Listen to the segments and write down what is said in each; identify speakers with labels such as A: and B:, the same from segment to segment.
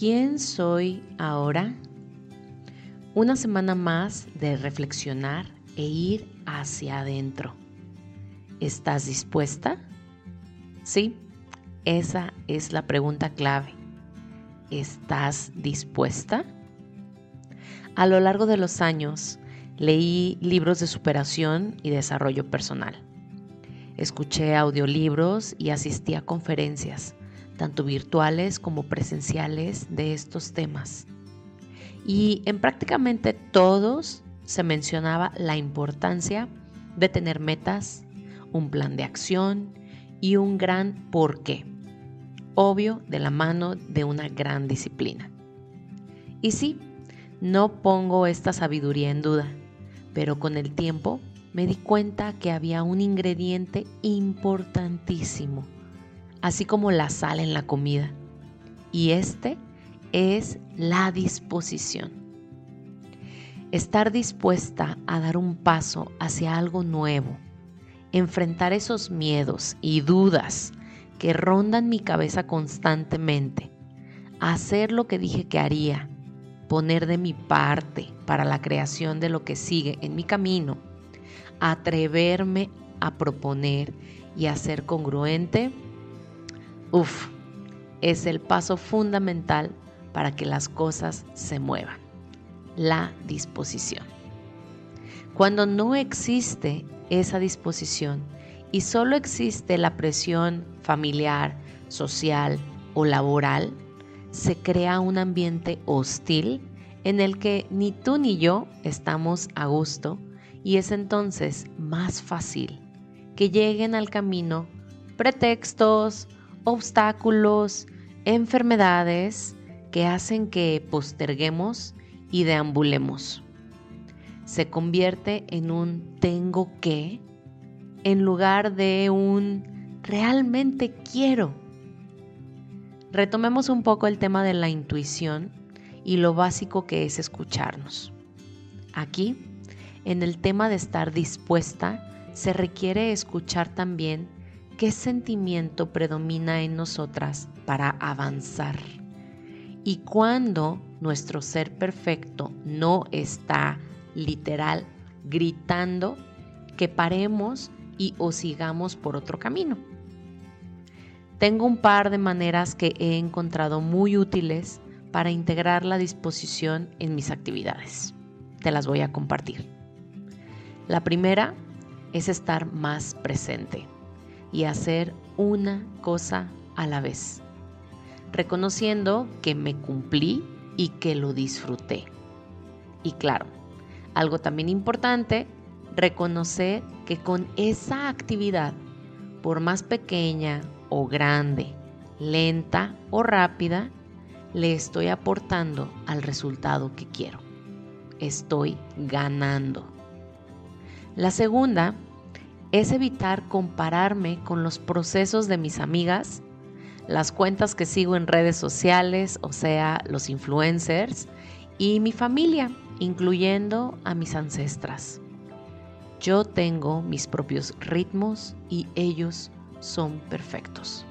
A: ¿Quién soy ahora? Una semana más de reflexionar e ir hacia adentro. ¿Estás dispuesta? Sí, esa es la pregunta clave. ¿Estás dispuesta? A lo largo de los años leí libros de superación y desarrollo personal. Escuché audiolibros y asistí a conferencias, tanto virtuales como presenciales, de estos temas. Y en prácticamente todos se mencionaba la importancia de tener metas, un plan de acción y un gran porqué, obvio de la mano de una gran disciplina. Y sí, no pongo esta sabiduría en duda, pero con el tiempo me di cuenta que había un ingrediente importantísimo, así como la sal en la comida, y este es la disposición. Estar dispuesta a dar un paso hacia algo nuevo, enfrentar esos miedos y dudas que rondan mi cabeza constantemente, hacer lo que dije que haría, poner de mi parte para la creación de lo que sigue en mi camino, atreverme a proponer y a ser congruente, uff, es el paso fundamental para que las cosas se muevan. La disposición. Cuando no existe esa disposición y solo existe la presión familiar, social o laboral, se crea un ambiente hostil en el que ni tú ni yo estamos a gusto y es entonces más fácil que lleguen al camino pretextos, obstáculos, enfermedades que hacen que posterguemos y deambulemos. Se convierte en un tengo que en lugar de un realmente quiero. Retomemos un poco el tema de la intuición y lo básico que es escucharnos. Aquí, en el tema de estar dispuesta, se requiere escuchar también qué sentimiento predomina en nosotras para avanzar. Y cuando nuestro ser perfecto no está literal gritando, que paremos y o sigamos por otro camino. Tengo un par de maneras que he encontrado muy útiles para integrar la disposición en mis actividades. Te las voy a compartir. La primera es estar más presente y hacer una cosa a la vez reconociendo que me cumplí y que lo disfruté. Y claro, algo también importante, reconocer que con esa actividad, por más pequeña o grande, lenta o rápida, le estoy aportando al resultado que quiero. Estoy ganando. La segunda es evitar compararme con los procesos de mis amigas las cuentas que sigo en redes sociales, o sea, los influencers, y mi familia, incluyendo a mis ancestras. Yo tengo mis propios ritmos y ellos son perfectos.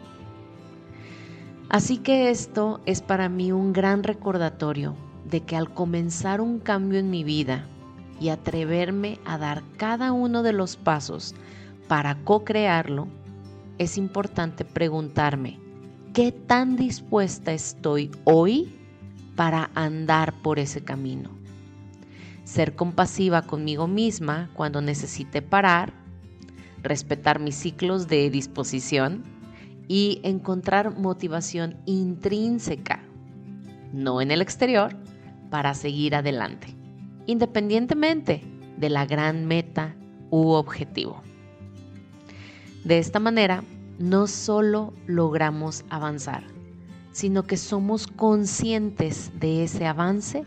A: Así que esto es para mí un gran recordatorio de que al comenzar un cambio en mi vida y atreverme a dar cada uno de los pasos para co-crearlo, es importante preguntarme, ¿Qué tan dispuesta estoy hoy para andar por ese camino? Ser compasiva conmigo misma cuando necesite parar, respetar mis ciclos de disposición y encontrar motivación intrínseca, no en el exterior, para seguir adelante, independientemente de la gran meta u objetivo. De esta manera, no solo logramos avanzar, sino que somos conscientes de ese avance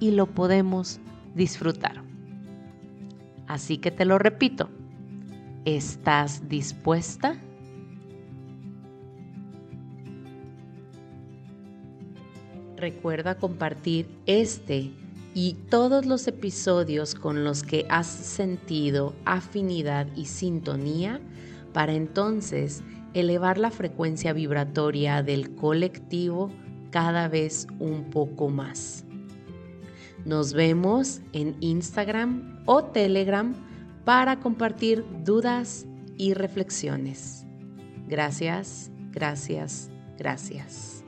A: y lo podemos disfrutar. Así que te lo repito, ¿estás dispuesta? Recuerda compartir este y todos los episodios con los que has sentido afinidad y sintonía para entonces elevar la frecuencia vibratoria del colectivo cada vez un poco más. Nos vemos en Instagram o Telegram para compartir dudas y reflexiones. Gracias, gracias, gracias.